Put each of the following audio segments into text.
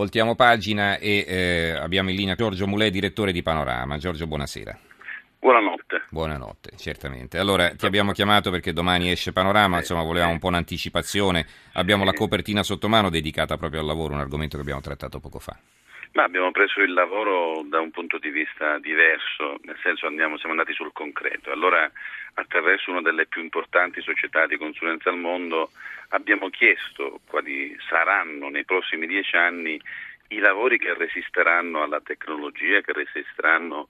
voltiamo pagina e eh, abbiamo in linea Giorgio Mulè, direttore di Panorama. Giorgio, buonasera. Buonanotte. Buonanotte, certamente. Allora, ti abbiamo chiamato perché domani esce Panorama, insomma, volevamo un po' un'anticipazione. Abbiamo la copertina sotto mano dedicata proprio al lavoro, un argomento che abbiamo trattato poco fa. Ma abbiamo preso il lavoro da un punto di vista diverso, nel senso andiamo, siamo andati sul concreto. Allora, attraverso una delle più importanti società di consulenza al mondo, abbiamo chiesto quali saranno nei prossimi dieci anni i lavori che resisteranno alla tecnologia, che resisteranno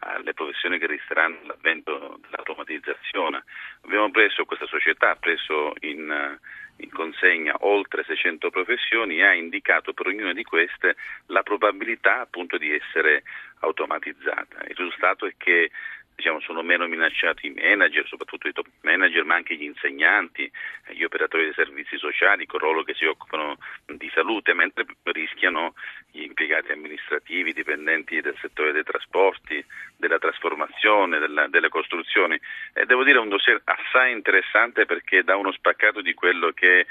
alle professioni che resteranno all'avvento dell'automatizzazione. Abbiamo preso, questa società ha preso in, in, consegna oltre 600 professioni e ha indicato per ognuna di queste la probabilità appunto di essere automatizzata. Il risultato è che diciamo, sono meno minacciati i manager, soprattutto i top manager, ma anche gli insegnanti, gli operatori dei servizi sociali, coloro che si occupano di salute, mentre rischiano gli impiegati amministrativi, i dipendenti del settore dei trasporti, trasformazione, della, delle costruzioni. E devo dire è un dossier assai interessante perché dà uno spaccato di quello che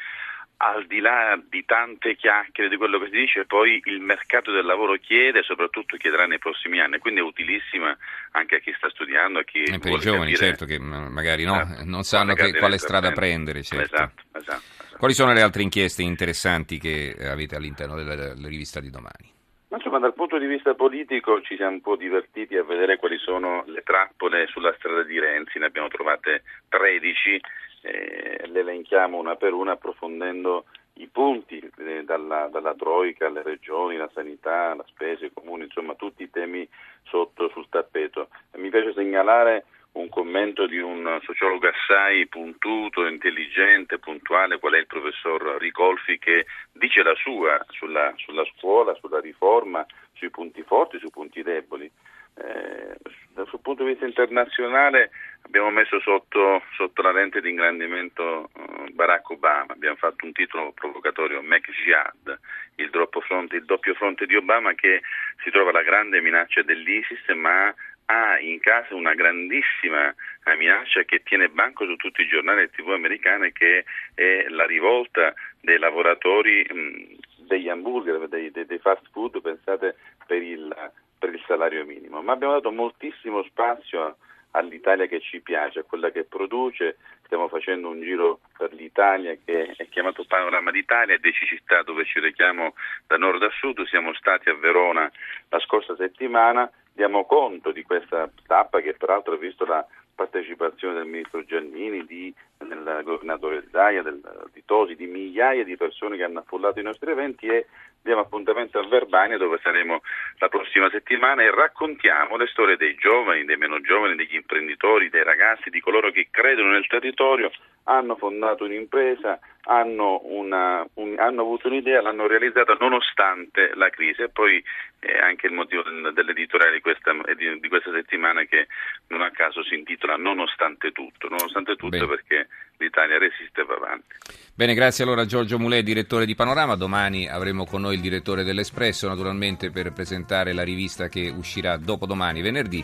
al di là di tante chiacchiere di quello che si dice, poi il mercato del lavoro chiede e soprattutto chiederà nei prossimi anni, quindi è utilissima anche a chi sta studiando, a chi... E per i giovani, certo, che magari no, esatto. non sanno che, quale strada prendere. Certo. Esatto, esatto, esatto, Quali sono le altre inchieste interessanti che avete all'interno della, della rivista di domani? Ma insomma, dal punto di vista politico ci siamo un po' divertiti a vedere quali sono le trappole sulla strada di Renzi, ne abbiamo trovate 13 eh, le elenchiamo una per una approfondendo i punti eh, dalla, dalla, Troica alle regioni, la sanità, la spesa, i comuni, insomma tutti i temi sotto sul tappeto. Mi piace segnalare un commento di un sociologo assai puntuto, intelligente, puntuale, qual è il professor Ricolfi, che dice la sua sulla, sulla scuola, sulla riforma, sui punti forti, sui punti deboli. Eh, dal punto di vista internazionale abbiamo messo sotto, sotto la lente di ingrandimento uh, Barack Obama, abbiamo fatto un titolo provocatorio, Mac Jihad, il, il doppio fronte di Obama che si trova la grande minaccia dell'ISIS ma ha in casa una grandissima eh, minaccia che tiene banco su tutti i giornali e tv americane che è la rivolta dei lavoratori mh, degli hamburger, dei, dei, dei fast food, pensate per il per il salario minimo, ma abbiamo dato moltissimo spazio all'Italia che ci piace, a quella che produce, stiamo facendo un giro per l'Italia che è chiamato Panorama d'Italia, 10 città dove ci rechiamo da nord a sud, siamo stati a Verona la scorsa settimana, diamo conto di questa tappa che peraltro ha visto la partecipazione del ministro Giannini, di, del governatore Zaia, del, di Tosi, di migliaia di persone che hanno affollato i nostri eventi e diamo appuntamento a Verbania dove saremo la prossima settimana e raccontiamo le storie dei giovani, dei meno giovani, degli imprenditori, dei ragazzi, di coloro che credono nel territorio, hanno fondato un'impresa, hanno, una, un, hanno avuto un'idea, l'hanno realizzata nonostante la crisi. E poi è anche il motivo dell'editoriale di questa, di, questa settimana che non a caso si intitola Nonostante tutto, nonostante tutto Bene. perché l'Italia resiste e va avanti. Bene, grazie allora a Giorgio Mulè, direttore di Panorama. Domani avremo con noi il direttore dell'Espresso, naturalmente per presentare la rivista che uscirà dopodomani, venerdì.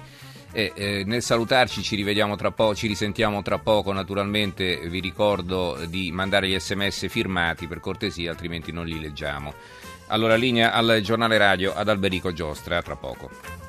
E, eh, nel salutarci ci rivediamo tra poco, ci risentiamo tra poco, naturalmente vi ricordo di mandare gli sms firmati per cortesia, altrimenti non li leggiamo. Allora linea al giornale radio ad Alberico Giostra, tra poco.